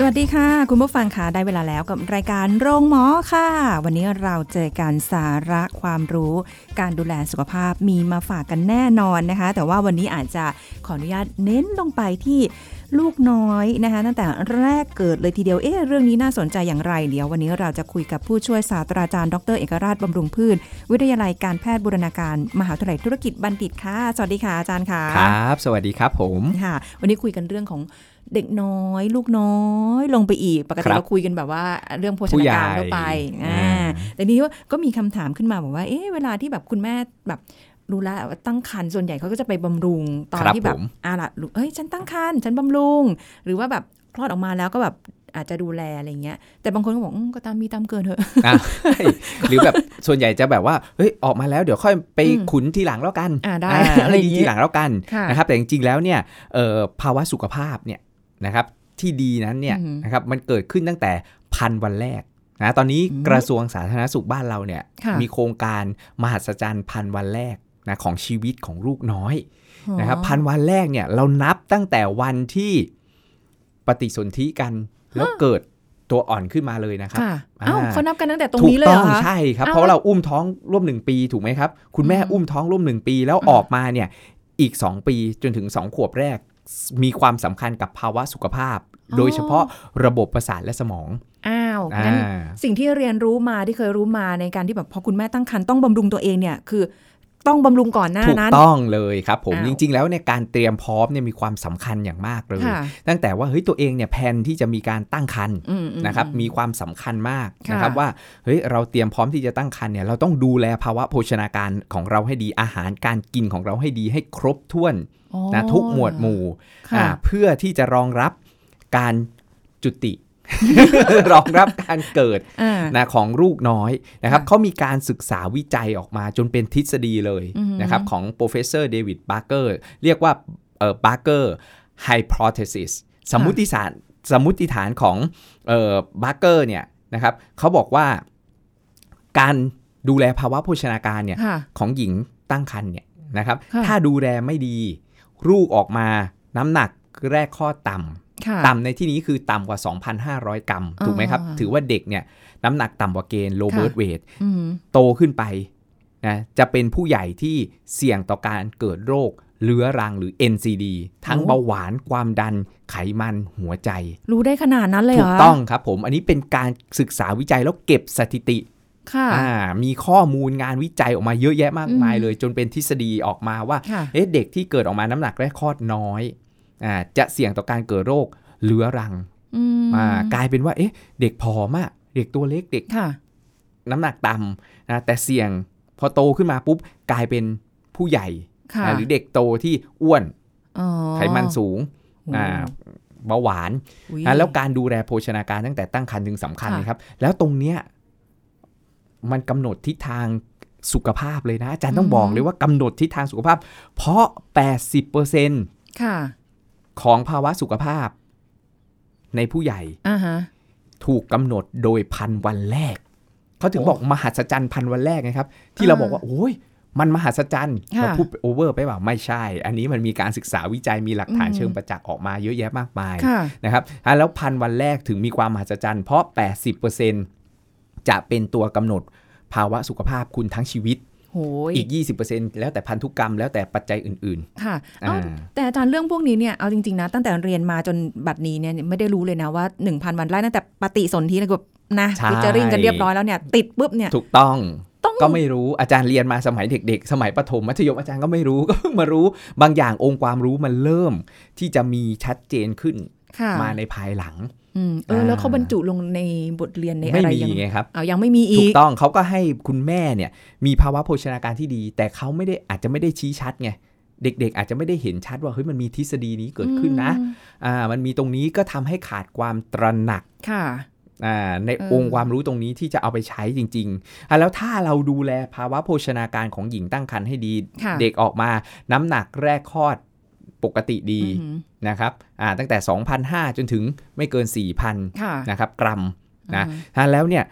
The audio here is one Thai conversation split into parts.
สวัสดีค่ะ คุณผู้ฟังค่ะได้เวลาแล้วกับรายการโรงหมอค่ะ วันนี้เราเจอกันสาระความรู้ การดูแลสุขภาพมีมาฝากกันแน่นอนนะคะ แต่ว่าวันนี้อาจจะขออนุญาตเน้นลงไปที่ลูกน้อยนะคะตั้งแต่แรกเกิดเลยทีเดียวเอ๊ะเรื่องนี้น่าสนใจอย่างไร เดี๋ยววันนี้เราจะคุยกับผู้ช่วยศาสตราจารย์ดรเอกราชบำรุงพืช วิทยาลัยการแพทย์บูรณาการ มหาวิทยาลัยธุรกิจบัณฑิตค่ะ สวัสดีค่ะอาจารย์ค่ะครับ สวัสดีครับผมค่ะ วันนี้คุยกันเรื่องของ เด็กน้อย ลูกน้อยลงไปอีก ปกคติรับเราคุยกันแบบว่าเรื่องโภชผู้นาใหญ่การทั่วไปอ่าอ่าแต่นี้ว่าก็มีคำถามขึ้นมาบอกว่า เอ๊ะเวลาที่แบบคุณแม่แบบรู้แล้วว่าตั้งครรภ์ส่วนใหญ่เขาก็จะไปบำรุงตอนครับที่แบบผมอ่าล่ะลูกเอ้ยฉันตั้งครรภ์ฉันบำรุง หรือว่าแบบคลอดออกมาแล้วก็แบบอาจจะดูแลอะไรเงี้ย แต่บางคนก็บอกอืมก็ตามมีตามเกินเถอะอะหรือแบบส่วนใหญ่จะแบบว่าเฮ้ยออกมาแล้วเดี๋ยวค่อยไปอืมขุนทีหลังแล้วกันอ่าได้อ่าอะไรอย่างงี้ทีหลังแล้วกันค่ะนะครับแต่จริงๆแล้วเนี่ยเอ่อภาวะสุขภาพเนี่ย นะครับที่ดีนั้นเนี่ยอือหือนะครับมันเกิดขึ้นตั้งแต่พันวันแรกนะตอนนี้อืมกระทรวงสาธารณสุขบ้านเราเนี่ยค่ะมีโครงการมหัศจรรย์พันวันแรกนะของชีวิตของลูกน้อยนะครับพันวันแรกเนี่ยเรานับตั้งแต่วันที่ปฏิสนธิกันแล้วเกิดตัวอ่อนขึ้นมาเลยนะครับค่ะเอ้าอ่าเขานับกันตั้งแต่ตรงถูกนี้เลยเหต้รอองคะใช่ครับอ้าวเพราะเราอุ้มท้องร่วมหนึ่งปีถูกไหมครับ คุณแม่อืมอุ้มท้องร่วมหนึ่งปีแล้วอืมออกมาเนี่ยอีก 2 ปีจนถึง 2 ขวบแรก มีความสำคัญกับภาวะสุขภาพ โดยเฉพาะระบบประสาทและสมอง อ้าวอ่างั้นสิ่งที่เรียนรู้มาที่เคยรู้มาในการที่แบบพอคุณแม่ตั้งครรภ์ต้องบำรุงตัวเองเนี่ยคือ ต้องบำรุงก่อนหน้าถูกนั้นต้องเลยครับผมอ้าวจริง ๆ แล้วในยการเตรียมพร้อมเนี่ยมีความสำคัญอย่างมากเลยค่ะตั้งแต่ว่าเฮ้ยตัวเองเนี่ยแผนที่จะมีการตั้งครรภ์อืมอืมนะครับอืมมีความสำคัญมากค่ะนะครับว่าเฮ้ยเราเตรียมพร้อมที่จะตั้งครรภ์เนี่ยเราต้องดูแลภาวะโภชนาการของเราให้ดีอาหารการกินของเราให้ดีให้ครบถ้วนอ๋อนะทุกหมวดหมู่ค่ะอ่าเพื่อที่จะรองรับการจุติ รองรับการเกิดอ่านะของลูกน้อยนะครับค่ะเขามีการศึกษาวิจัยออกมาจนเป็นทฤษฎีเลยอือฮึนะครับของ professor David Barker เรียกว่าเอ่อ Barker hypothesis สมมุติฐานสมมุติฐานของเอ่อ Barker เนี่ยนะครับเขาบอกว่าการดูแลภาวะโภชนาการเนี่ยค่ะของหญิงตั้งครรภ์เนี่ยนะครับค่ะถ้าดูแลไม่ดีลูกออกมาน้ำหนักแรกข้อต่ำค่ะ ต่ำในที่นี้คือต่ำกว่า 2,500 กรัม ถูกไหมครับอ่าถือว่าเด็กเนี่ยน้ำหนักต่ำกว่าเกณฑ์ low ค่ะ birth weight อืมโตขึ้นไปนะจะเป็นผู้ใหญ่ที่เสี่ยงต่อการเกิดโรคเรื้อรังหรือ NCD ทั้งโอ้เบาหวานความดันไขมันหัวใจ รู้ได้ขนาดนั้นเลยเหรถูอกต้องครับผม อันนี้เป็นการศึกษาวิจัยแล้วเก็บสถิติค่ะอ่ามีข้อมูลงานวิจัยออกมาเยอะแยะมากมายอืมเลย จนเป็นทฤษฎีออกมาว่าค่ะเอ๊ะเด็กที่เกิดออกมาน้ำหนักแรกคลอดน้อยอ่า จะเสี่ยงต่อการเกิดโรคเรื้อรังอืมอ่ากลายเป็นว่า เอ๊ะ เด็กผอมอะเด็กตัวเล็กเด็กค่ะน้ำหนักต่ำนะแต่เสี่ยงพอโตขึ้นมาปุ๊บกลายเป็นผู้ใหญ่ค่ะนะหรือเด็กโตที่อ้วนอ๋อไขมันสูงโอ้อ่าเบาหวานอุ๊ยนะแล้วการดูแลโภชนาการตั้งแต่ตั้งครรภ์ถึงสำคัญค่ะนะครับ แล้วตรงเนี้ยมันกำหนดทิศทางสุขภาพเลยนะ อาจารย์ต้องบอกเลยว่ากำหนดทิศทางสุขภาพ เพราะ 80%ค่ะ ของภาวะสุขภาพ ในผู้ใหญ่อ่าฮะถูกกำหนดโดยพันวันแรก เขาถึงโอ้บอกมหัศจรรย์พันวันแรกไงครับ ที่เราอ่าบอกว่า โอ้ยมันมหัศจรรย์ค่ะเราพูดโอเวอร์ไปเปล่าไม่ใช่ อันนี้มันมีการศึกษาวิจัยมีหลักฐานอืมเชิงประจักษ์ออกมาเยอะแยะมากมายค่ะนะครับอะแล้วพันวันแรกถึงมีความมหัศจรรย์เพราะ 80%จะเป็นตัวกำหนดภาวะสุขภาพคุณทั้งชีวิตโหย อีก 20%แล้วแต่พันธุกรรมแล้วแต่ปัจจัยอื่นค่ะๆเอ้าอ่าแต่อาจารย์เรื่องพวกนี้เนี่ยเอาจริง ๆ นะ ตั้งแต่เรียนมาจนบัดนี้เนี่ยไม่ได้รู้เลยนะว่า 1,000 วันไล่ตั้งแต่ปฏิสนธินะแบบนะใช่ฟิชเจอริงกันเรียบร้อยแล้วเนี่ยติดปุ๊บเนี่ยถูกต้องต้องก็ไม่รู้อาจารย์เรียนมาสมัยเด็ก ๆ สมัยประถมมัธยมอาจารย์ก็ไม่รู้ก็เพิ่งมารู้ บางอย่างองค์ความรู้มันเริ่ม ที่จะมีชัดเจนขึ้นค่ะมาในภายหลัง อืมเออแล้วเขาบรรจุลงในบทเรียนในไม่อะไรมียังไงครับเอายังไม่มีถูอีกกต้องเขาก็ให้คุณแม่เนี่ยมีภาวะโภชนาการที่ดี แต่เขาไม่ได้อาจจะไม่ได้ชี้ชัดไงเด็ก ๆ อาจจะไม่ได้เห็นชัดว่าเฮ้ยมันมีทฤษฎีนี้เกิดขึ้นนะอืมอ่ามันมีตรงนี้ก็ทำให้ขาดความตระหนักค่ะอ่าในเออองค์ความรู้ตรงนี้ที่จะเอาไปใช้จริงๆอะแล้วถ้าเราดูแลภาวะโภชนาการของหญิงตั้งครรภ์ให้ดีค่ะเด็กออกมาน้ำหนักแรกคลอด ปกติดีอืมนะครับอ่าตั้งแต่ 2,500 จนถึงไม่เกิน 4,000ค่ะนะครับกรัมนะอืมอ่าแล้วเนี่ย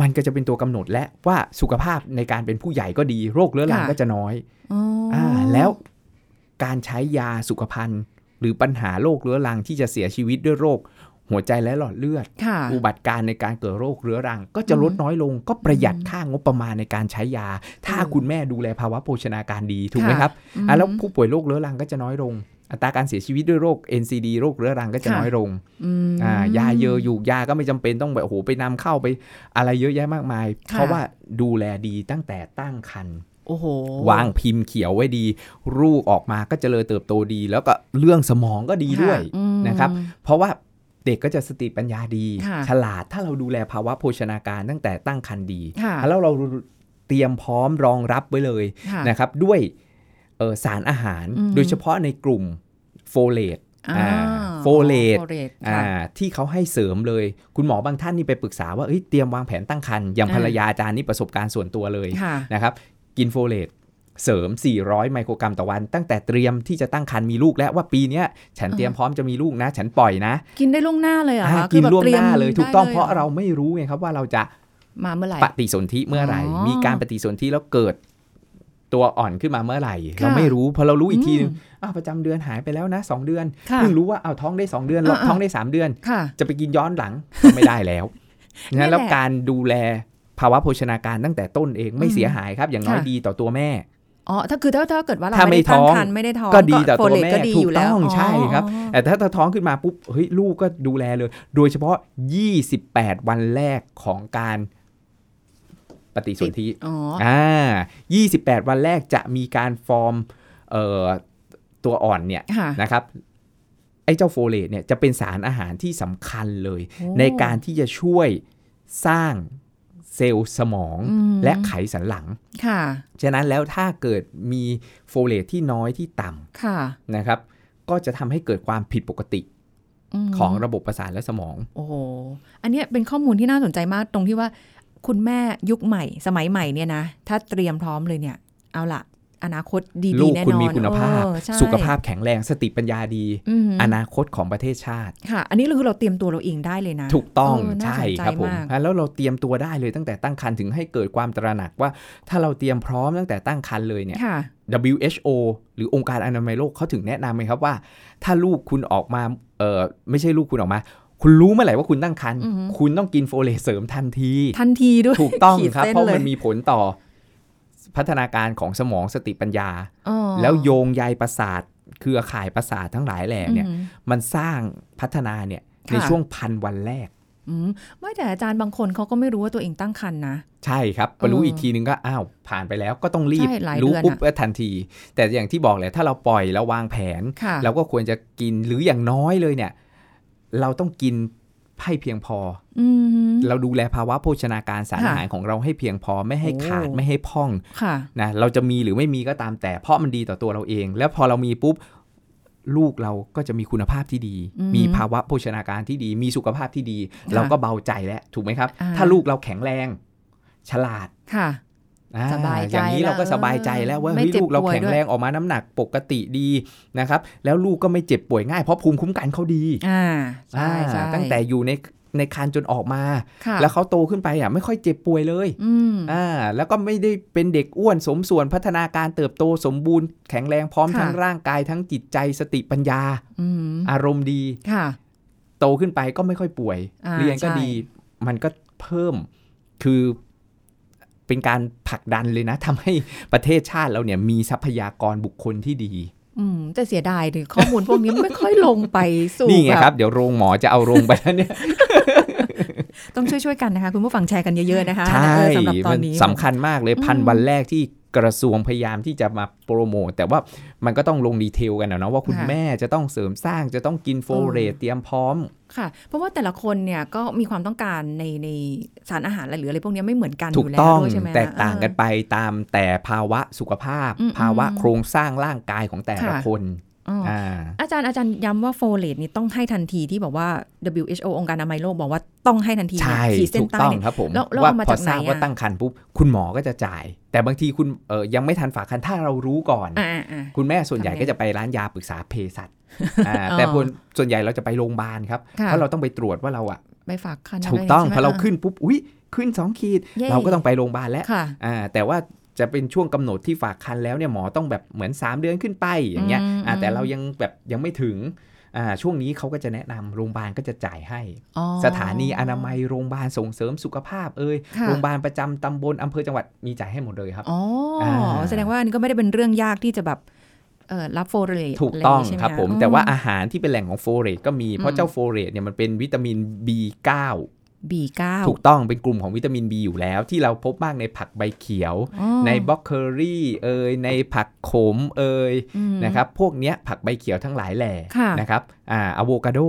มันก็จะเป็นตัวกำหนดและว่าสุขภาพในการเป็นผู้ใหญ่ก็ดี โรคเรื้อรังค่ะก็จะน้อยอ๋อออ่าแล้วการใช้ยาสุขภัณฑ์ หรือปัญหาโรคเรื้อรังที่จะเสียชีวิตด้วยโรค หัวใจและหลอดเลือดค่ะอุบัติการณ์ในการเกิดโรคเรื้อรัง ก็จะลดน้อยลง ก็ประหยัดอืมค่างบประมาณในการใช้ยา ถ้าเออคุณแม่ดูแลภาวะโภชนาการดีถูกไหมค่ะครับอืมอะแล้วผู้ป่วยโรคเรื้อรังก็จะน้อยลง อัตราการเสียชีวิตด้วยโรค NCD โรคเรื้อรังก็จะค่ะน้อยลงอืมอ่ายาเยอะอยู่ยาก็ไม่จำเป็นต้องแบบโอ้โหไปนำเข้าไป อะไรเยอะแยะมากมายค่ะเพราะว่าดูแลดีตั้งแต่ตั้งครรภ์โอ้โหวางพิมพ์เขียวไว้ดีลูกออกมาก็เจริญเติบโตดี แล้วก็เรื่องสมองก็ดีด้วยอืมนะครับ เพราะว่า เด็กก็จะสติปัญญาดีค่ะฉลาดถ้าเราดูแลภาวะโภชนาการตั้งแต่ตั้งครรภ์ดีค่ะแล้วเราเตรียมพร้อมรองรับไว้เลยค่ะนะครับ ด้วยเอ่อสารอาหารอืมโดยเฉพาะในกลุ่มโฟเลตอ่าโฟเลตโฟเลตอ่าค่ะะที่เขาให้เสริมเลย คุณหมอบางท่านนี่ไปปรึกษาว่าเอ้ยเตรียมวางแผนตั้งครรภ์อย่างอ่าภรรยาอาจารย์นี่ประสบการณ์ส่วนตัวเลยค่ะนะครับ กินโฟเลต เสริม 400 ไมโครกรัมต่อวัน ตั้งแต่เตรียมที่จะตั้งครรภ์มีลูกแล้วว่าปีเนี้ยฉันเตรียมพร้อมจะมีลูกนะ ฉันปล่อยนะ กินได้ล่วงหน้าเลยเหรออ่าคะกินคือแบบล่วงตรียหมน้าเลยถูกต้องได้เพราะหอเราไม่รู้ไงครับว่าเราจะมาเมื่อไหร่ปฏิสนธิเมื่อไหร่อ๋อมีการปฏิสนธิแล้วเกิดตัวอ่อนขึ้นมาเมื่อไหร่ค่ะเราไม่รู้พอเรารู้อีกทีนึงอืมอ้าวประจำเดือนหายไปแล้วนะ 2 เดือนค่ะเพิ่งรู้ว่าเอาวท้องได้ 2 เดือนอ่าๆท้องได้ 3 เดือนค่ะจะไปกินย้อนหลังก็ไม่ได้แล้วนี่งั้นแหละแล้วการดูแลภาวะโภชนาการตั้งแต่ต้นเองไม่อืมเสียหายครับ อย่างน้อยค่ะดีต่อตัวแม่ อ๋อถ้าคือถ้าถ้าเกิดว่าเราถ้าไม่ไม่ได้ตั้งท้องครรภ์ไม่ได้ท้องก็ดีต่อโฟตัวเลตแม่ก็ดีถูอยู่กแล้วต้องใช่ครับอ๋อแต่ถ้าเธอท้องขึ้นมาปุ๊บเฮ้ยลูกก็ดูแลเลย โดยเฉพาะ 28 วันแรกของการปฏิสนธิอ๋ออ่า28 วันแรกจะมีการฟอร์มเอ่อตัวอ่อนเนี่ยค่ะนะครับไอ้เจ้าโฟเลตเนี่ยจะเป็นสารอาหารที่สำคัญเลยโอ้ในการที่จะช่วยสร้าง เซลล์สมองอืมและไขสันหลัง ค่ะ ฉะนั้นแล้วถ้าเกิดมีโฟเลตที่น้อยที่ต่ำค่ะนะครับ ก็จะทำให้เกิดความผิดปกติของระบบประสาทและสมอง โอ้โห อันเนี้ยเป็นข้อมูลที่น่าสนใจมากตรงที่ว่าคุณแม่ยุคใหม่ สมัยใหม่เนี่ยนะ ถ้าเตรียมพร้อมเลยเนี่ย เอาละ อนาคตดีลูกๆแน่นอนคุณมีคุณภาพเออใช่สุขภาพแข็งแรงสติปัญญาดีอืมอนาคตของประเทศชาติ ค่ะ อันนี้คือเราเตรียมตัวเราเองได้เลยนะ ถูกต้องเออน่าใช่สนใจครับผมมากแล้วเราเตรียมตัวได้เลยตั้งแต่ตั้งครรภ์ถึงให้เกิดความตระหนักว่า ถ้าเราเตรียมพร้อมตั้งแต่ตั้งครรภ์เลยเนี่ยค่ะ WHO หรือองค์การอนามัยโลกเขาถึงแนะนำไหมครับว่า ถ้าลูกคุณออกมาเออไม่ใช่ลูกคุณออกมาคุณรู้เมื่อไหร่ว่าคุณตั้งครรภ์อือฮึคุณต้องกินโฟเลตเสริมทันที ทันทีด้วย ถูกต้องขีดครับส้เพราะมันลยมีผลต่อ พัฒนาการของสมองสติปัญญาอ๋อแล้วโยงใยประสาทเครือข่ายประสาททั้งหลายแหล่เนี่ยอืมมันสร้างพัฒนาเนี่ยค่ะในช่วงพันวันแรกอืมไม่แต่อาจารย์บางคนเขาก็ไม่รู้ว่าตัวเองตั้งครรภ์นะใช่ครับพอรู้เอออีอีกทีนึงก็อ้าวผ่านไปแล้วก็ต้องรีบใช่หลายรู้เดือนปุ๊บอะก็ทันที แต่อย่างที่บอกแหละถ้าเราปล่อยแล้ววางแผนค่ะเราก็ควรจะกินหรืออย่างน้อยเลยเนี่ย เราต้องกิน ให้เพียงพออืมเราดูแลภาวะโภชนาการสารค่ะอาหารของเราให้เพียงพอไม่ให้โอ้ขาดไม่ให้พร่องค่ะนะเราจะมีหรือไม่มีก็ตามแต่ เพราะมันดีต่อตัวเราเอง แล้วพอเรามีปุ๊บลูกเราก็จะมีคุณภาพที่ดีอืมมีภาวะโภชนาการที่ดี มีสุขภาพที่ดีค่ะเราก็เบาใจแล้วถูกไหมครับอ่าถ้าลูกเราแข็งแรง ฉลาดค่ะอ่ สบายใจอย่างนี้เราก็แล้วสบายใจแล้วว่าไม่เฮ้ยเจ็บลูกเราป่วยแข็งด้วยแรงออกมาน้ำหนักปกติดีนะครับ แล้วลูกก็ไม่เจ็บป่วยง่ายเพราะภูมิคุ้มกันเขาดีอ่าใช่อ่าใช่ตั้งแต่อยู่ในในครรภ์จนออกมาค่ะแล้วเขาโตขึ้นไปอะไม่ค่อยเจ็บป่วยเลยอืมอ่าแล้วก็ไม่ได้เป็นเด็กอ้วนสมส่วนพัฒนาการเติบโตสมบูรณ์แข็งแรงพร้อมค่ะทั้งร่างกายทั้งจิตใจสติปัญญาอืมอารมณ์ดีค่ะโตขึ้นไปก็ไม่ค่อยป่วยอ่าเรียนก็ใช่ดี มันก็เพิ่มคือ เป็นการผลักดันเลยนะทำให้ประเทศชาติเราเนี่ยมีทรัพยากรบุคคลที่ดีอืมแต่เสียดายถึงข้อมูลพวกนี้ไม่ค่อยลงไปสู่นี่ไงแครับ เดี๋ยวโรงหมอจะเอาโรงไปแล้วเนี่ยต้องช่วยๆกันนะคะ คุณผู้ฟังแชร์กันเยอะๆนะคะใช่เออสำหรับตอมันนนี้สำคัญมากเลยอืมพันวันแรกที่ กระทรวงพยายามที่จะมาโปรโมทแต่ว่ามันก็ต้องลงดีเทลกันนะเนาะว่าคุณค่ะแม่จะต้องเสริมสร้างจะต้องกินโฟเรตเออเตรียมพร้อมค่ะ เพราะว่าแต่ละคนเนี่ยก็มีความต้องการในในสารอาหารอะไรหรืออะไรพวกเนี้ยไม่เหมือนกันอถูกยู่แล้วต้องด้วยใช่ไหมแตกต่างเออกันไปตามแต่ภาวะสุขภาพอืมภาวะอืมโครงสร้างร่างกายของแต่ละค่ะคน อ๋อออ่าอาจารย์อาจารย์ย้ำว่าโฟเลตนี่ต้องให้ทันทีที่บอกว่า WHO องค์การอนามัยโลกบอกว่าต้องให้ทันทีใช่ขีดเส้ถูนกใต้ต้องเนี่ยครับผมแล้วแล้วว่าเอามาพอจากทราบไหนว่าอะตั้งครรภ์ปุ๊บคุณหมอก็จะจ่าย แต่บางทีคุณเออยังไม่ทันฝากคันถ้าเรารู้ก่อนอ่าอ่าคุณแม่ส่วนใหญ่ทำไงก็จะไปร้านยาปรึกษาเภสัชอ่าอ๋อแต่คนส่วนใหญ่เราจะไปโรงพยาบาลครับค่ะเพราะเราต้องไปตรวจว่าเราอะไปฝากคันถูกต้องะไย่พอเราใช่ไหมขึ้นปุ๊บอุ้ยขึ้นสองขีดเย้เราก็ต้องไปโรงพยาบาลแล้วค่ะอ่าแต่ว่า จะเป็นช่วงกำหนดที่ฝากคันแล้วเนี่ยหมอต้องแบบเหมือน 3 เดือนขึ้นไปอย่างเงี้ยอืมอ่าแต่อืมเรายังแบบยังไม่ถึงอ่าช่วงนี้เขาก็จะแนะนำโรงพยาบาลก็จะจ่ายให้อ๋อสถานีอนามัยโรงพยาบาลส่งเสริมสุขภาพเอ่ยค่ะโรงพยาบาลประจำตำบลอำเภอจังหวัดมีจ่ายให้หมดเลยครับอ๋ออาแสดงว่าอันนี้ก็ไม่ได้เป็นเรื่องยากที่จะแบบเออรับโฟเลตถูกต้องะไย่าใช่ไหครับผมะแต่ว่าอาหารที่เป็นแหล่งของโฟเรตก็มีเพอืราะมเจ้าโฟเรตเนี่ยมันเป็นวิตามิน B9 บีเก้าถูกต้องเป็นกลุ่มของวิตามิน B อยู่แล้ว ที่เราพบมากในผักใบเขียว ในบล็อกเคอรี่เอยในผักขมเอยนะครับพวกเนี้ยผักใบเขียวทั้งหลายแหล่ค่ะนะครับอ่าอะโวคาโด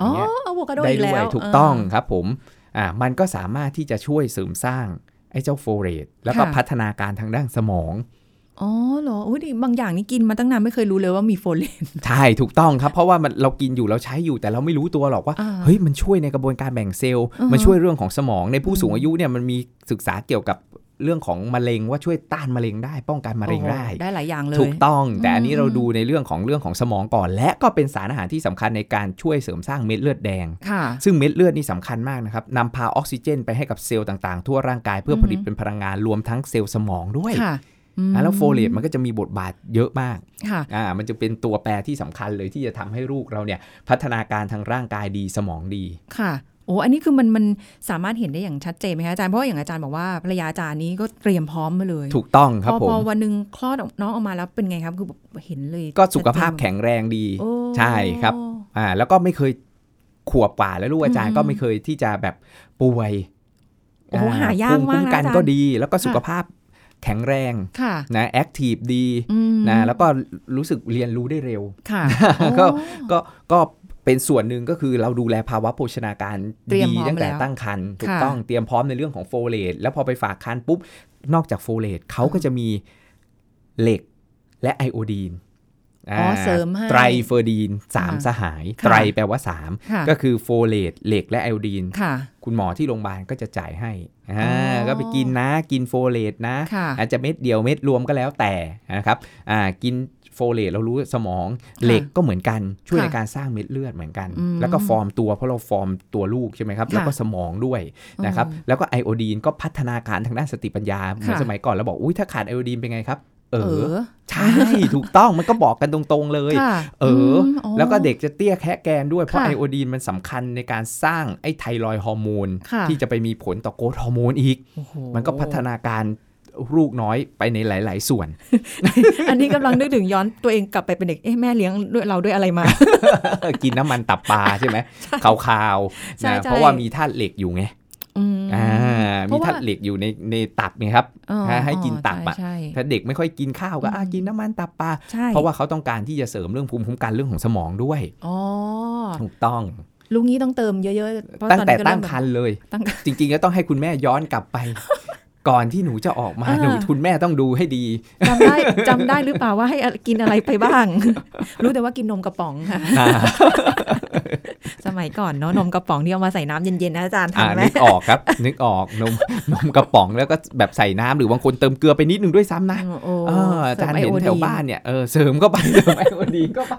อ๋ออย่างเงี้ยอะโวคาโดได้อีกด้แล้ววยถูกต้องครับผมอ่ามันก็สามารถที่จะช่วยเสริมสร้างไอ้เจ้าโฟเรตแล้วก็พัฒนาการทางด้านสมอง อ๋อเหรออุ้ยนี่บางอย่างนี่กินมาตั้งนานไม่เคยรู้เลยว่ามีโฟเลตใช่ถูกต้องครับ เพราะว่ามันเรากินอยู่เราใช้อยู่แต่เราไม่รู้ตัวหรอกว่าอ่าเฮ้ยมันช่วยในกระบวนการแบ่งเซลล์อือฮะมันช่วยเรื่องของสมองในผู้อืมสูงอายุเนี่ยมันมีศึกษาเกี่ยวกับเรื่องของมะเร็งว่าช่วยต้านมะเร็งได้ ป้องกันมะเร็งได้โอ้โหได้หลายอย่างเลย ถูกต้อง แต่อันนี้อืมเราดูในเรื่องของเรื่องของสมองก่อน และก็เป็นสารอาหารที่สำคัญในการช่วยเสริมสร้างเม็ดเลือดแดงค่ะซึ่งเม็ดเลือดนี่สำคัญมากนะครับนำพาออกซิเจน ไปให้กับเซลล์ต่างๆ ทั่วร่างกายเพื่อผลิตอือฮึเป็นพลังงานรวมทั้งเซลล์สมองด้วยค่ะอืมอะ แล้วโฟเลตมันก็จะมีบทบาทเยอะมากค่ะอ่ามันจะเป็นตัวแปรที่สำคัญเลยที่จะทำให้ลูกเราเนี่ยพัฒนาการทางร่างกายดีสมองดีค่ะโอ้ อันนี้คือมันมันสามารถเห็นได้อย่างชัดเจนไหมคะอาจารย์ เพราะว่าอย่างอาจารย์บอกว่าภรรยาอาจารย์นี้ก็เตรียมพร้อมมาเลย ถูกต้องครับพอผม พอวันหนึ่งคลอดน้องออกมาแล้วเป็นไงครับ คือเห็นเลย ก็สุขภาพชัดเจนแข็งแรงดีโอ้ใช่ครับ อ่า แล้วก็ไม่เคยขวบกว่าแล้วลูกอาจารอืย์มก็ไม่เคยที่จะแบบป่วยโอ้โหอ่หายากภูมิมากคุ้มนะกันอาจารย์ก็ดี แล้วก็ค่ะสุขภาพ แข็งแรงค่ะนะ active ดีอืมนะแล้วก็รู้สึกเรียนรู้ได้เร็วค่ะก็โอ้ก็ก็เป็นส่วนหนึ่งก็คือเราดูแลภาวะโภชนาการเตรียมดีพร้อมตั้งแต่แล้วตั้งครรภ์ถูกค่ะต้องเตรียมพร้อมในเรื่องของโฟเลตแล้วพอไปฝากครรภ์ปุ๊บ นอกจากโฟเลตเขาก็จะมีเหล็กและไอโอดีนอ๋อเสริมให้ Triferdineสามค่ะสหายค่ะไตรแปลว่าสามค่ะก็คือโฟเลตเหล็กและไอโอดีนค่ะคุณหมอที่โรงพยาบาลก็จะจ่ายให้ อ่าอ๋อก็ไปกินนะกินโฟเลตนะค่ะอาจจะเม็ดเดียวเม็ดรวมก็แล้วแต่นะครับอ่ากินโฟเลตเรารู้สมองเหล็กก็เหมือนกันช่วยค่ะในการสร้างเม็ดเลือดเหมือนกันอืมแล้วก็ฟอร์มตัวเพราะเราฟอร์มตัวลูกใช่ไหมครับค่ะแล้วก็สมองด้วยนะครับอืมแล้วก็ไอโอดีนก็พัฒนาการทางด้านสติปัญญาเหมือนค่ะสมัยก่อนเราบอกอุ้ยถ้าขาดไอโอดีนเป็นไงครับ เอเอออ ใช่ ถูกต้องมันก็บอกกันตรงๆเลยค่ะเอออมแล้วก็เด็กจะเตี้ยแคระแกร็นด้วย เพราะค่ะไอโอดีนมันสำคัญในการสร้างไอไทรอยด์ฮอร์โมนค่ะที่จะไปมีผลต่อ growth hormone อีกโอ้โหมันก็พัฒนาการลูกน้อยไปในหลาย ๆ ส่วน อันนี้กำลังนึกถึงย้อนตัวเองกลับไปเป็นเด็ก เอ๊ะแม่เลี้ยงด้วยเราด้วยอะไรมา กินน้ำมันตับปลาใช่ไหมขาวๆใช่นะใช่เพราะว่ามีธาตุเหล็กอยู่ไง อืมอ่าเพมีราะว่าธาตุเหล็กอยู่ในในตับไงครับอ๋อให้ให้กินตับอะใช่ถ้าเด็กไม่ค่อยกินข้าวก็อะอืมกินน้ำมันตับปลาใช่เพราะว่าเขาต้องการที่จะเสริมเรื่องภูมิคุ้มกันเรื่องของสมองด้วยอ๋อถูกต้องลุงนี้ต้องเติมเยอะๆเพราะตั้งอนแต่นี้ก็ตั้เริ่งมครรภ์เลยตั้งจริงๆก็ต้องให้คุณแม่ย้อนกลับไป ก่อนที่หนูจะออกมาอ่าหนูคุณแม่ต้องดูให้ดีจำได้จำได้หรือเปล่าว่าให้กินอะไรไปบ้าง รู้แต่ว่ากินนมกระป๋องค่ะอ่าสมัยก่อนเนาะนมกระป๋องที่เอามาใส่น้ำเย็นๆนะอาจารย์อ่าทำไหมนึกออกครับ นึกออกนมนมกระป๋องแล้วก็แบบใส่น้ำหรือบางคนเติมเกลือไปนิดนึงด้วยซ้ำนะโอ้เอออาจารย์เห็นแถวบ้านนเนี่ยเออเสริมก็ไปเสริมไอโอดีนก็ไป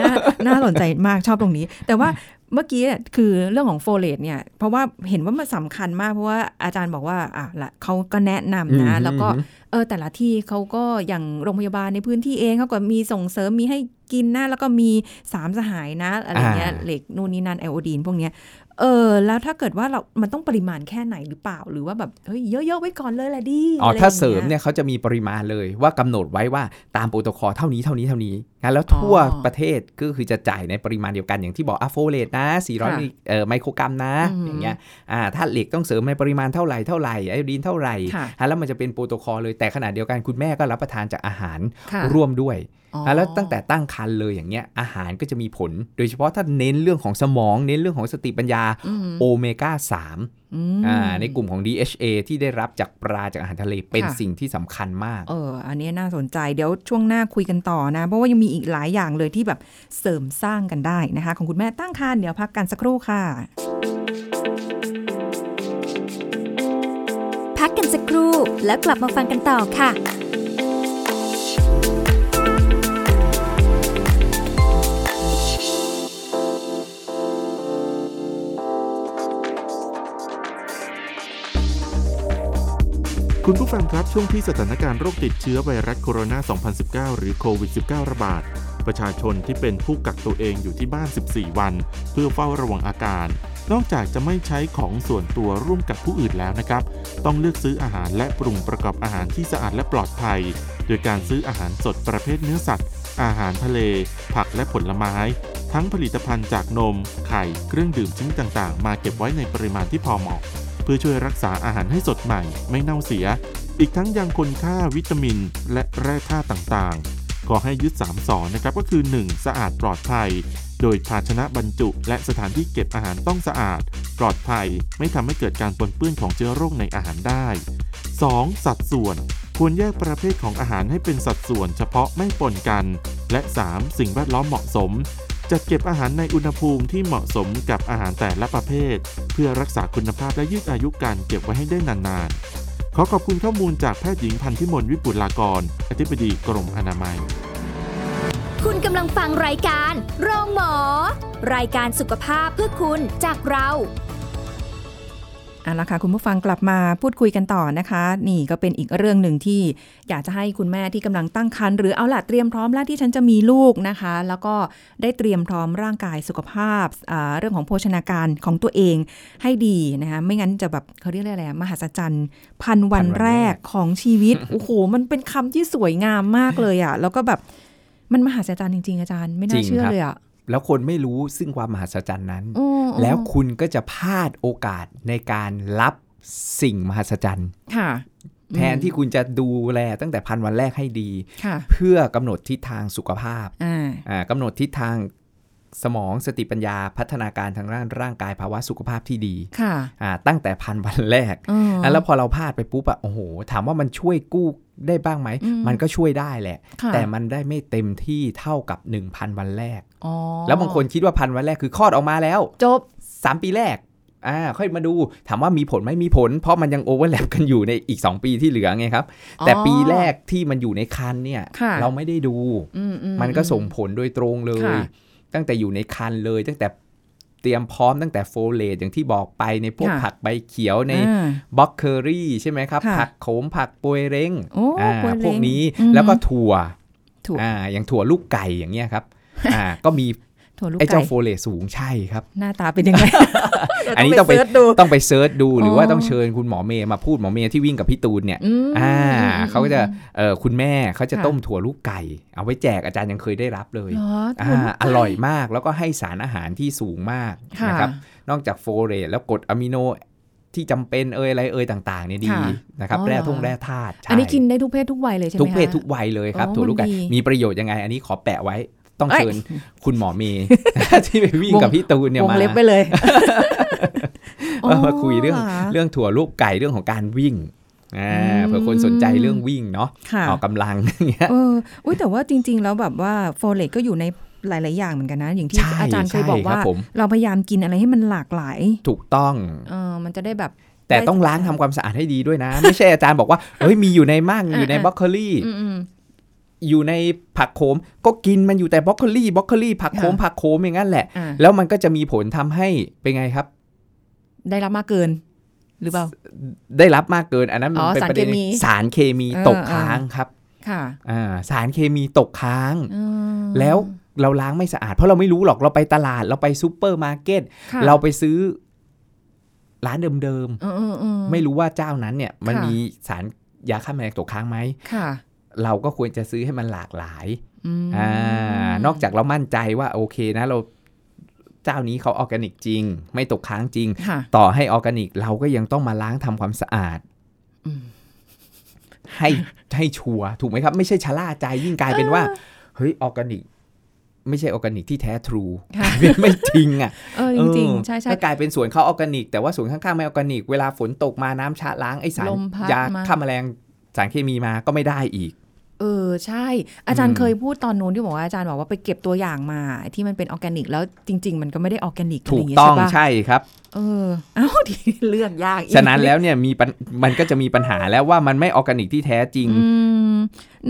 น่าน่าสนใจมากชอบตรงนี้ แต่ว่าเมื่อกี้เนี่ยคือเรื่องของโฟเลตเนี่ย เพราะว่าเห็นว่ามันสำคัญมาก เพราะว่าอาจารย์บอกว่าอะละเขาก็แนะนำนะอืมแล้วก็เออแต่ละที่เขาก็อย่างโรงพยาบาลในพื้นที่เองเขาก็มีส่งเสริมมีให้กินนะ แล้วก็มีสามสหายนะอะไรเงี้ยอ่าเหล็กนู่นนี่นั่นไอโอดีนพวกเนี้ย เออแล้วถ้าเกิดว่าเรา มันต้องปริมาณแค่ไหนหรือเปล่า หรือว่าแบบเฮ้ยเยอะๆไว้ก่อนเลยแหละดีอ๋ออะไรถ้ายิ่งเสริมงี้เนี่ยเขาจะมีปริมาณเลยว่ากำหนดไว้ว่าตามโปรโตคอลเท่านี้เท่านี้เท่านี้งั้นแล้วทั่วอ๋อประเทศก็คือจะจ่ายในปริมาณเดียวกันอย่างที่บอกอะโฟเลตนะ 400ค่ะมิลลิเอ่อไมโครกรัมนะอืมอย่างเงี้ยอ่าถ้าเหล็กต้องเสริมในปริมาณเท่าไหร่เท่าไหร่ไอโอดีนเท่าไหร่ค่ะอะแล้วมันจะเป็นโปรโตคอลเลยแต่ขณะเดียวกันคุณแม่ก็รับประทานจากอาหารค่ะร่วมด้วยอ๋ออะ แล้วตั้งแต่ตั้งครรภ์เลยอย่างเงี้ยอาหารก็จะมีผล โดยเฉพาะถ้าเน้นเรื่องของสมอง เน้นเรื่องของสติปัญญาอืมโอเมก้า3อืมอ่าในกลุ่มของ DHA ที่ได้รับจากปลาจากอาหารทะเลเป็นค่ะสิ่งที่สำคัญมาก เออ อันนี้น่าสนใจเดี๋ยวช่วงหน้าคุยกันต่อนะ เพราะว่ายังมีอีกหลายอย่างเลยที่แบบเสริมสร้างกันได้นะคะ ของคุณแม่ตั้งครรภ์เดี๋ยวพักกันสักครู่ค่ะ พักกันสักครู่แล้วกลับมาฟังกันต่อค่ะ คุณผู้ฟังครับช่วงที่สถานการณ์โรคติดเชื้อไวรัสโคโรนา 2019 หรือโควิด -19 ระบาด ประชาชนที่เป็นผู้กักตัวเองอยู่ที่บ้าน 14 วัน เพื่อเฝ้าระวังอาการ นอกจากจะไม่ใช้ของส่วนตัวร่วมกับผู้อื่นแล้วนะครับ ต้องเลือกซื้ออาหารและปรุงประกอบอาหารที่สะอาดและปลอดภัย โดยการซื้ออาหารสดประเภทเนื้อสัตว์ อาหารทะเล ผักและผลไม้ ทั้งผลิตภัณฑ์จากนม ไข่ เครื่องดื่มชนิดต่างๆ มาเก็บไว้ในปริมาณที่พอเหมาะ เพื่อช่วยรักษาอาหารให้สดใหม่ ไม่เน่าเสีย อีกทั้งยังคุณค่าวิตามิน และแร่ธาตุต่างๆขอให้ยึด3สอนนะครับก็คือ 1. สะอาดปลอดภัย โดยภาชนะบรรจุ และสถานที่เก็บอาหารต้องสะอาด ปลอดภัย ไม่ทำให้เกิดการปนเปื้อนของเชื้อโรคในอาหารได้ 2. สัดส่วนควรแยกประเภทของอาหารให้เป็นสัดส่วนเฉพาะไม่ปนกัน และ 3. สิ่งแวดล้อมเหมาะสม จัดเก็บอาหารในอุณหภูมิที่เหมาะสมกับอาหารแต่ละประเภท เพื่อรักษาคุณภาพและยืดอายุการเก็บไว้ให้ได้นานๆ ขอขอบคุณข้อมูลจากแพทย์หญิงพันธิมลวิปุลากร อธิบดีกรมอนามัย คุณกำลังฟังรายการโรงหมอ รายการสุขภาพเพื่อคุณจากเรา เอาละค่ะคุณผู้ฟังกลับมาพูดคุยกันต่อนะคะ นี่ก็เป็นอีกเรื่องหนึ่งที่อยากจะให้คุณแม่ที่กำลังตั้งครรภ์หรือเอาละเตรียมพร้อมแล้วที่ฉันจะมีลูกนะคะ แล้วก็ได้เตรียมพร้อมร่างกายสุขภาพเรื่องของโภชนาการของตัวเองให้ดีนะคะไม่งั้นจะแบบเขาเรียกอะไรอะมหัศจรรย์พันวันแรกของชีวิตโอ้โหมันเป็นคำที่สวยงามมากเลยอะแล้วก็แบบมันมหัศจรรย์จริง ๆ อาจารย์ ไม่น่าเชื่อเลยอะ แล้วคนไม่รู้ซึ่งความมหัศจรรย์นั้นอืมแล้วคุณก็จะพลาดโอกาสในการรับสิ่งมหัศจรรย์ค่ะแทนที่คุณจะดูแลตั้งแต่พันวันแรกให้ดีค่ะเพื่อกำหนดทิศทางสุขภาพอ่าอ่ากำหนดทิศทาง สมองสติปัญญาพัฒนาการทางด้านร่างกายภาวะสุขภาพที่ดีค่ะอ่าตั้งแต่พันวันแรกอืมอะแล้วพอเราพลาดไปปุ๊บอะโอ้โห ถามว่ามันช่วยกู้ได้บ้างไหมอืมมันก็ช่วยได้แหละค่ะแต่มันได้ไม่เต็มที่เท่ากับ 1,000 วันแรกอ๋อแล้วบางคนคิดว่าพันวันแรกคือคลอดออกมาแล้ว จบ 3 ปีแรกอ่าค่อยมาดูถามว่ามีผลไหมมีผล เพราะมันยังโอเวอร์แลปกันอยู่ในอีก 2 ปีที่เหลือไงครับ แต่ปีแรกที่มันอยู่ในคันเนี่ยค่ะเราไม่ได้ดูอือืมันก็ส่งผลโดยตรงเลยค่ะ ตั้งแต่อยู่ในครรภ์เลย ตั้งแต่เตรียมพร้อมตั้งแต่โฟเลตอย่างที่บอกไปในพวกค่ะผักใบเขียวในอ่าบล็อกเคอรี่ใช่ไหมครับค่ะผักโขมผักปวยเล้งโอ้อ่าปวยเร้งพวกนี้อืมแล้วก็ถั่วถั่วอ่าอย่างถั่วลูกไก่อย่างเงี้ยครับอ่าก็มี ถั่วลูกไอ้ไก่เจ้าโฟเลตสูงใช่ครับ หน้าตาเป็นยังไง อันนี้ต้องไป search ดูต้องไป search ดูหรือออว่าต้องเชิญคุณหมอเมย์มาพูดหมอเมย์ที่วิ่งกับพี่ตูนเนี่ยอืมอ่าเขาก็จะเออคุณแม่เขาจะค่ะต้มถั่วลูกไก่ เอาไว้แจกอาจารย์ยังเคยได้รับเลยเหรออ่าถั่วลูกไก่อร่อยมากแล้วก็ให้สารอาหารที่สูงมากค่ะนะครับนอกจากโฟเลตแล้วกรดอะมิโนที่จำเป็นเอยอะไรเอยต่างๆเนี่ยดีค่ะนะครับอ๋อแร่เหรอท่งแร่ธาตุใช่อันนี้กินได้ทุกเพศทุกวัยเลยใช่ไหมทุกเพศคะทุกวัยเลยครับอ๋อถั่วลูกไก่มันดีมีประโยชน์ยังไง อันนี้ขอแปะไว้ ต้องเอ้ยเชิญคุณหมอเมย์ที่ไปวิ่งวงกับพี่ตูนเนี่ยวงมาเล็บไปเลยเออมาคุยเรื่องหเรื่องถั่วลูกไก่เรื่องของการวิ่งอ่าอืมเผื่อคนสนใจเรื่องวิ่งเนาะค่ะออกกำลังอย่างเงี้ยเอออุ้ยแต่ว่าจริง ๆ แล้วแบบว่าโฟเลตก็อยู่ในหลาย ๆ อย่างเหมือนกันนะ อย่างที่ใช่อาจารย์เคยบอกใช่ครัว่าเราพยายามกินอะไรให้มันหลากหลาย ถูกต้องเออมันจะได้แบบแต่ต้องล้างทำความสะอาดให้ดีด้วยนะ ไม่ใช่อาจารย์บอกว่าเฮ้ยมีอยู่ในมั่งอยู่ในอ่าบรอกโคลี อืมอืมอยู่ในผักโขม ก็กินมันอยู่แต่บรอกโคลีบรอกโคลีผักโขมค่ะผักโขมอย่างนั้นแหละอ่าแล้วมันก็จะมีผลทำให้เป็นไงครับ ได้รับมากเกิน หรือเปล่า ได้รับมากเกิน อันนั้นอ๋อมันเป็นประเด็นสารเคมีสารเคมีเออตกค้างครับค่ะอ่าสารเคมีตกค้างอืมแล้วเราล้างไม่สะอาด เพราะเราไม่รู้หรอกเราไปตลาด เราไปซูเปอร์มาร์เก็ตค่ะเราไปซื้อร้านเดิมเออเออเออๆไม่รู้ว่าเจ้านั้นเนี่ย มันค่ะมีสารยาฆ่าแมลงตกค้างไหมค่ะ เราก็ควรจะซื้อให้มันหลากหลายอ่านอกจากเรามั่นใจว่าโอเคนะเราเจ้านี้เขาออร์แกนิกจริง ไม่ตกค้างจริงค่ะต่อให้ออร์แกนิกเราก็ยังต้องมาล้างทำความสะอาดอืมให้ให้ sure ถูกไหมครับ ไม่ใช่ชะล่าใจยิ่งกลายเป็นว่า เฮ้ยออร์แกนิก ไม่ใช่ออร์แกนิกที่แท้ true ค่ะไม่จริงอะเออจริงๆใช่ใช่ถ้ากลายเป็นสวนเขาออร์แกนิก แต่ว่าสวนข้างๆไม่ออร์แกนิก เวลาฝนตกมาน้ำชะล้างไอสารลมพัดยามาฆ่าแมลงสารเคมีมาก็ไม่ได้อีกเออใช่ อาจารย์อืมเคยพูดตอนนู้นที่บอกว่าอาจารย์บอกว่าไปเก็บตัวอย่างมา ที่มันเป็นออร์แกนิก แล้วจริง ๆ มันก็ไม่ได้ออร์แกนิกอะไรอย่างเงี้ยถูกต้องใช่ปะใช่ครับ เออเอ้าทีเลือกยากอีกฉะนั้นแล้วเนี่ยมีปัญมันก็จะมีปัญหาแล้วว่ามันไม่ออร์แกนิกที่แท้จริงอืม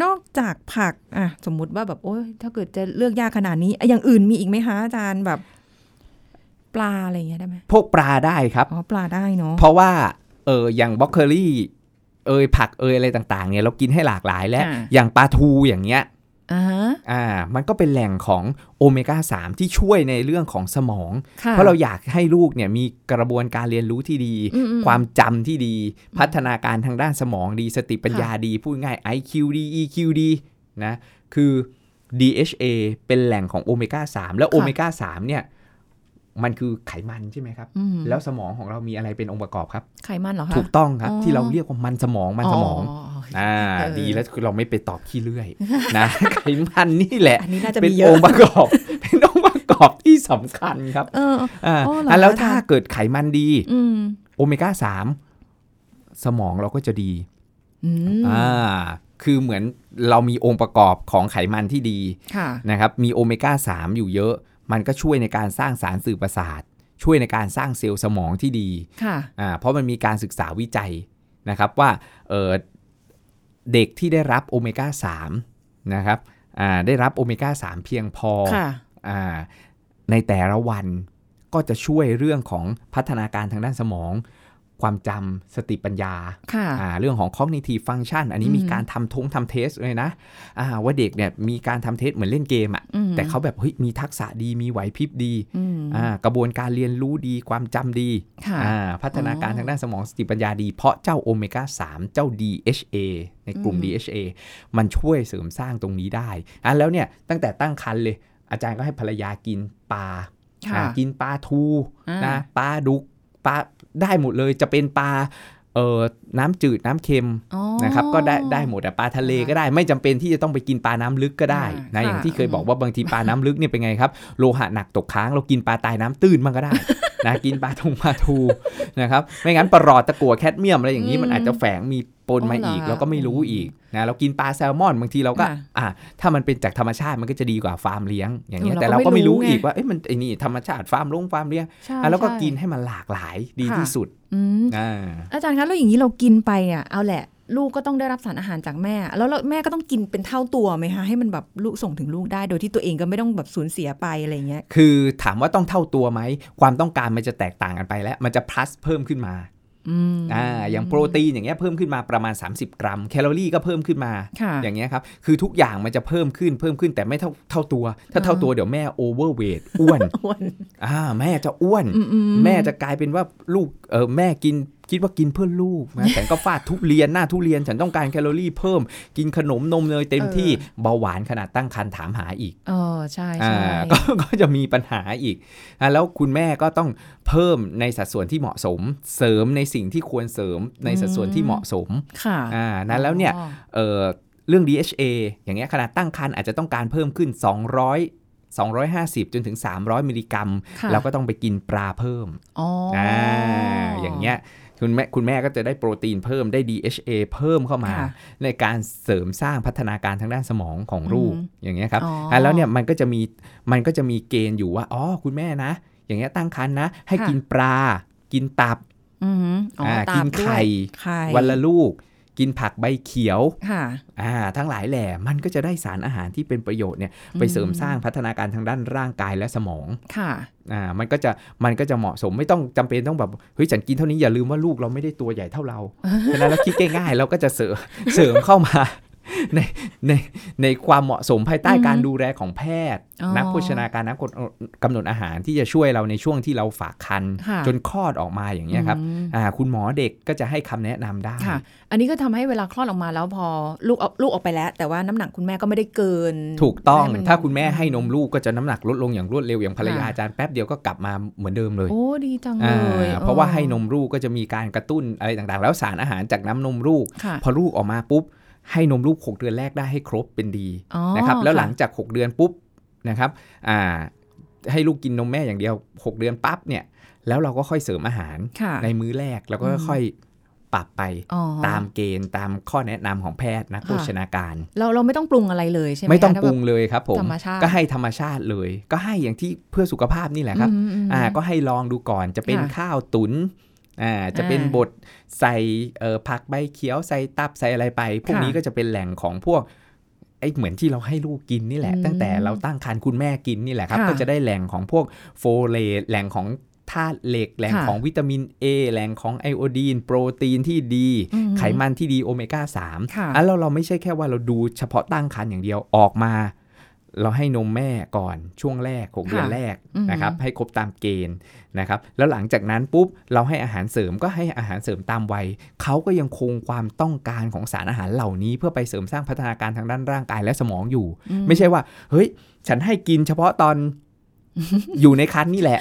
นอกจากผักอะสมมุติว่าแบบโอ้ยถ้าเกิดจะเลือกยากขนาดนี้อะอย่างอื่นมีอีกไหมคะอาจารย์แบบ ปลาอะไรอย่างเงี้ยได้ไหมพวกปลาได้ครับอ๋อปลาได้เนาะเพราะว่าเอออย่างบล็อกเคอรี่ เอยผักเอยอะไรต่างๆเนี่ยเรากินให้หลากหลายแล้วค่ะอย่างปลาทูอย่างเงี้ยอ่าฮะอ่า มันก็เป็นแหล่งของโอเมก้า 3 ที่ช่วยในเรื่องของสมองค่ะเพราะเราอยากให้ลูกเนี่ยมีกระบวนการเรียนรู้ที่ดีอืมอืมความจำที่ดี พัฒนาการทางด้านสมองดี สติปัญญาดี พูดง่าย IQ ดี EQ ดีนะ คือ DHA เป็นแหล่งของโอเมก้า 3 แล้วโอเมก้า 3 เนี่ย มันคือไขมันใช่ไหมครับอืมแล้วสมองของเรามีอะไรเป็นองค์ประกอบครับ ไขมันเหรอคะ ถูกต้องครับอ๋อที่เราเรียกว่ามันสมองมันสมอง อ่าเออดีแล้วคือเราไม่ไปตอบขี้เลื่อยนะไขมันนี่แหละอันนี้น่าจะเป็นมีเยออะงค์ประกอบ เป็นองค์ประกอบที่สำคัญครับเอออ่าอ๋อเหรออะแล้วอาจารย์ถ้าเกิดไขมันดีอืมโอเมก้าสามสมองเราก็จะดีอืมอ่าคือเหมือนเรามีองค์ประกอบของไขมันที่ดีค่ะนะครับ มีโอเมก้า3อยู่เยอะ มันก็ช่วยในการสร้างสารสื่อประสาท ช่วยในการสร้างเซลล์สมองที่ดีค่ะอ่าเพราะมันมีการศึกษาวิจัยนะครับว่าเอ่อเด็กที่ได้รับโอเมก้า3นะครับอ่าได้รับโอเมก้า3เพียงพอค่ะอ่าในแต่ละวันก็จะช่วยเรื่องของพัฒนาการทางด้านสมอง ความจำสติปัญญาค่ะอ่าเรื่องของ cognitive function อันนี้อืมมีการทำทงทำ test เลยนะอ่าว่าเด็กเนี่ยมีการทำเทสเหมือนเล่นเกมอะอืมแต่เขาแบบเฮ้ยมีทักษะดีมีไหวพริบดีอืมอ่ากระบวนการเรียนรู้ดีความจำดีค่ะอ่าพัฒนาการอ๋อทางด้านสมองสติปัญญาดี เพราะเจ้าโอเมก้า 3 เจ้า DHA ในกลุ่มอืม DHA มันช่วยเสริมสร้างตรงนี้ได้อะแล้วเนี่ยตั้งแต่ตั้งครรภ์เลย อาจารย์ก็ให้ภรรยากินปลาค่ะอ่ากินปลาทูอ่านนะปลาดุกปลา ได้หมดเลยจะเป็นปลาเอ่อน้ำจืดน้ำเค็มอ๋อนะครับก็ได้ได้หมดอะปลาทะเลก็ได้ ไม่จำเป็นที่จะต้องไปกินปลาน้ำลึกก็ได้อ่านะค่ะอย่างที่เคยอืมบอกว่าบางทีปลาน้ำลึกเนี่ยเป็นไงครับโลหะหนักตกค้างเรากินปลาตายน้ำตื้นมันก็ได้นะกินปลาทงปลาทูนะครับไม่งั้นปลาหลอดตะกั่วแคดเมียมอะไรอย่างนี้มันอาจจะแฝงมีปนมาอีกอ๋อเหรอเราก็ไม่รู้อีก นะเรากินปลาแซลมอนบางทีเราก็ค่ะอ่าถ้ามันเป็นจากธรรมชาติมันก็จะดีกว่าฟาร์มเลี้ยงอย่างเงี้ยเออแต่เราเราก็ก็ไม่ไม่รู้รู้ไงอีกว่าเอ้ยมันไอ้นี่ธรรมชาติฟาร์มลงฟาร์มเลี้ยงใช่อะแล้วก็ใช่กินให้มันหลากหลายดีค่ะที่สุดอืมอ่าอาจารย์คะแล้วอย่างนี้เรากินไปอะเอาแหละลูกก็ต้องได้รับสารอาหารจากแม่ แล้วเราแม่ก็ต้องกินเป็นเท่าตัวไหมคะให้มันแบบลูกส่งถึงลูกได้ โดยที่ตัวเองก็ไม่ต้องแบบสูญเสียไปอะไรเงี้ยคือถามว่าต้องเท่าตัวไหมความต้องการมันจะแตกต่างกันไปแล้ว มันจะ plus เพิ่มขึ้นมา อืมอ่าอย่างโปรตีนอย่างเงี้ยเพิ่มขึ้นมาประมาณ 30 กรัม แคลอรี่ก็เพิ่มขึ้นมาค่ะอย่างเงี้ยครับ คือทุกอย่างมันจะเพิ่มขึ้นเพิ่มขึ้นแต่ไม่เท่าเท่าตัว ถ้าเท่าตัวเดี๋ยวแม่โอเวอร์เวทอ้วนอ้วนอ่าแม่จะอ้วนอือืแม่จะกลายเป็นว่าลูกเออแม่กิน คิดว่ากินเพื่อลูกนะแต่ก็ฟาดทุเรียนหน้าทุเรียนฉันต้องการแคลอรี่เพิ่ม กินขนมนมเนยเต็มที่เบาหวานขนาดตั้งครรภ์ถามหาอีกเออใช่อ่าใช่ก็ก็จะมีปัญหาอีกอะแล้วคุณแม่ก็ต้องเพิ่มในสัดส่วนที่เหมาะสม เสริมในสิ่งที่ควรเสริมในสัดส่วนที่เหมาะสมค่ะอ่านั้นแล้วเนี่ยอ๋อเออเรื่อง DHA อย่างเงี้ยขนาดตั้งครรภ์อาจจะต้องการเพิ่มขึ้น 200 250 จนถึง 300 มิลลิกรัมค่ะเราก็ต้องไปกินปลาเพิ่ม อ๋อออ่าอย่างเงี้ย คุณแม่คุณแม่ก็จะได้โปรตีนเพิ่มได้ DHA เพิ่มเข้ามาค่ะในการเสริมสร้างพัฒนาการทางด้านสมองของลูกอืมอย่างเงี้ยครับอ๋ออ่อะแล้วเนี่ยมันก็จะมีมันก็จะมีเกณฑ์อยู่ว่าอ๋อคุณแม่นะ อย่างเงี้ยตั้งครรภ์นะ ให้ค่ะกินปลา กินตับอือหืออ๋ออ่าตากิมนด้วยไข่ไข่วันละลูก กินผักใบเขียวค่ะอ่าทั้งหลายแหล่มันก็จะได้สารอาหารที่เป็นประโยชน์เนี่ยไปเสริมสร้างพัฒนาการทางด้านร่างกายและสมองค่ะอ่ามันก็จะมันก็จะเหมาะสมไม่ต้องจำเป็นต้องแบบเฮ้ยฉันกินเท่านี้อย่าลืมว่าลูกเราไม่ได้ตัวใหญ่เท่าเราฉะนั้นเราคิดง่ายๆเราก็จะเสริมเสริมเข้ามา ในในในความเหมาะสมภายใต้อือฮึการดูแลของแพทย์อ๋อนักโภชนาการนักกำหนดอาหารที่จะช่วยเราในช่วงที่เราฝากคันค่ะจนคลอดออกมาอย่างเงี้ยครับอืมอ่าคุณหมอเด็กก็จะให้คำแนะนำได้ค่ะ อันนี้ก็ทำให้เวลาคลอดออกมาแล้วพอลูกเอาลูกออกไปแล้ว แต่ว่าน้ำหนักคุณแม่ก็ไม่ได้เกิน ถูกต้องให้นถ้าคุณแม่ให้นมลูกก็จะน้ำหนักลดลงอย่างรวดเร็วอย่างภรรยาอาจารย์แป๊บเดียวก็กลับมาเหมือนเดิมเลยโอ้ดีจังอ่าเลยเพราะว่าให้นมลูกก็จะมีการกระตุ้นอะไรต่างๆ แล้วสารอาหารจากน้ำนมลูกค่ะพอลูกออกมาปุ๊บ ให้นมลูก 6 เดือนแรกได้ให้ครบเป็นดีอ๋อนะครับแล้วค่ะหลังจาก 6 เดือนปุ๊บนะครับอ่าให้ลูกกินนมแม่อย่างเดียว 6 เดือนปั๊บเนี่ยแล้วเราก็ค่อยเสริมอาหารค่ะในมื้อแรกแล้วก็อืมค่อยปรับไปอ๋อตามเกณฑ์ตามข้อแนะนำของแพทย์นักโภชนาการ เราเราไม่ต้องปรุงอะไรเลยใช่ไหมไม่ต้องคะปรุงเลยครับผมธรรมชาติก็ให้ธรรมชาติเลย ก็ให้อย่างที่เพื่อสุขภาพนี่แหละครับอืมมอ่าก็ให้ลองดูก่อนจะเป็นค่ะข้าวตุน อ่าจะเป็นอ่าบดใส่เอ่อผักใบเขียวใส่ตับใส่อะไรไป พวกค่ะนี้ก็จะเป็นแหล่งของพวกไอ้เหมือนที่เราให้ลูกกินนี่แหละอืมตั้งแต่เราตั้งครรภ์คุณแม่กินนี่แหละครับค่ะก็จะได้แหล่งของพวกโฟเลตแหล่งของธาตุเหล็กแหล่งค่ะของวิตามิน A แหล่งของไอโอดีน โปรตีนที่ดีอืมไขมันที่ดีโอเมก้า3ค่ะอะแล้วเราไม่ใช่แค่ว่าเราดูเฉพาะตั้งครรภ์อย่างเดียวออกมา เราให้นมแม่ก่อนช่วงแรก6เดือนค่ะแรกอืมนะครับ ให้ครบตามเกณฑ์นะครับ แล้วหลังจากนั้นปุ๊บเราให้อาหารเสริมก็ให้อาหารเสริมตามวัยเขาก็ยังคงความต้องการของสารอาหารเหล่านี้ เพื่อไปเสริมสร้างพัฒนาการทางด้านร่างกายและสมองอยู่อืมไม่ใช่ว่า เฮ้ย ฉันให้กินเฉพาะตอน อยู่ในครรภ์นี่แหละ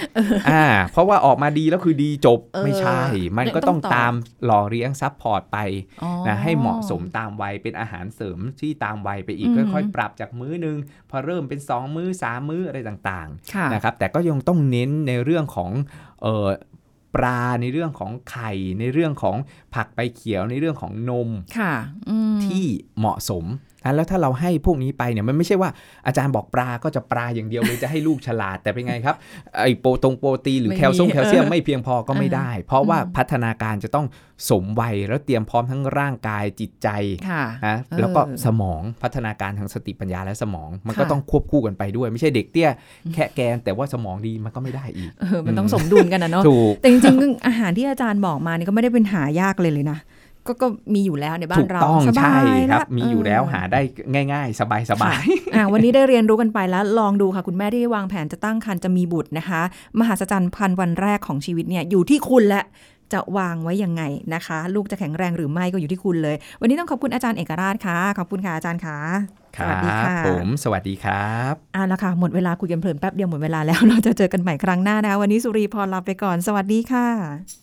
อ่า เพราะว่าออกมาดีแล้วคือดีจบเออไม่ใช่ มันก็ต้องต่อตามหล่อเลี้ยง support ไปอ๋อนะให้เหมาะสมตามวัยเป็นอาหารเสริมที่ตามวัยไปอีกอืมค่อยๆ ปรับจากมื้อหนึ่ง พอเริ่มเป็น 2 มื้อ 3 มื้ออะไรต่างค่ะๆนะครับแต่ก็ยังต้องเน้นในเรื่องของเอ่อปลาในเรื่องของไข่ในเรื่องของผักใบเขียวในเรื่องของนมค่ะอืมที่เหมาะสม นะแล้วถ้าเราให้พวกนี้ไปเนี่ยมันไม่ใช่ว่าอาจารย์บอกปลาก็จะปลาอย่างเดียวเลยจะให้ลูกฉลาดแต่เป็นไงครับไอโปรตรงโปรตีนหรือไม่มีแคลเซียมแคลเซียมเออไม่เพียงพอก็ไม่ได้ เพราะว่าอืมพัฒนาการจะต้องสมวัยแล้วเตรียมพร้อมทั้งร่างกายจิตใจค่ะนะเออแล้วก็สมองพัฒนาการทางสติปัญญาและสมอง มันก็ค่ะต้องควบคู่กันไปด้วย ไม่ใช่เด็กเตี้ยแค่แกนแต่ว่าสมองดีมันก็ไม่ได้อีกเออมันต้องสมดุลกันนะเนาะถูกแต่จริงๆอาหารที่อาจารย์บอกมานี่ก็ไม่ได้เป็นหายากเลยเลยนะ ก็ก็มีอยู่แล้วในบ้าถูนกเราต้องสบาใช่ยครับละมีอยู่แล้วเหาได้ง่าย ๆ สบายสบายอะวันนี้ได้เรียนรู้กันไปแล้วลองดูค่ะ คุณแม่ที่วางแผนจะตั้งครรภ์จะมีบุตรนะคะ มหัศจรรย์พันวันแรกของชีวิตเนี่ยอยู่ที่คุณและจะวางไว้ยังไงนะคะ ลูกจะแข็งแรงหรือไม่ก็อยู่ที่คุณเลย วันนี้ต้องขอบคุณอาจารย์เอกราชค่ะ ขอบคุณค่ะอาจารย์ค่ะคสรัวัสดีบค่ะผมสวัสดีครับอะแล้วค่ะ หมดเวลาคุยกันเพลินแป๊บเดียวหมดเวลาแล้วเราจะเจอกันใหม่ครั้งหน้านะคะวันนี้สุรีพรลาไปก่อน สวัสดีค่ะ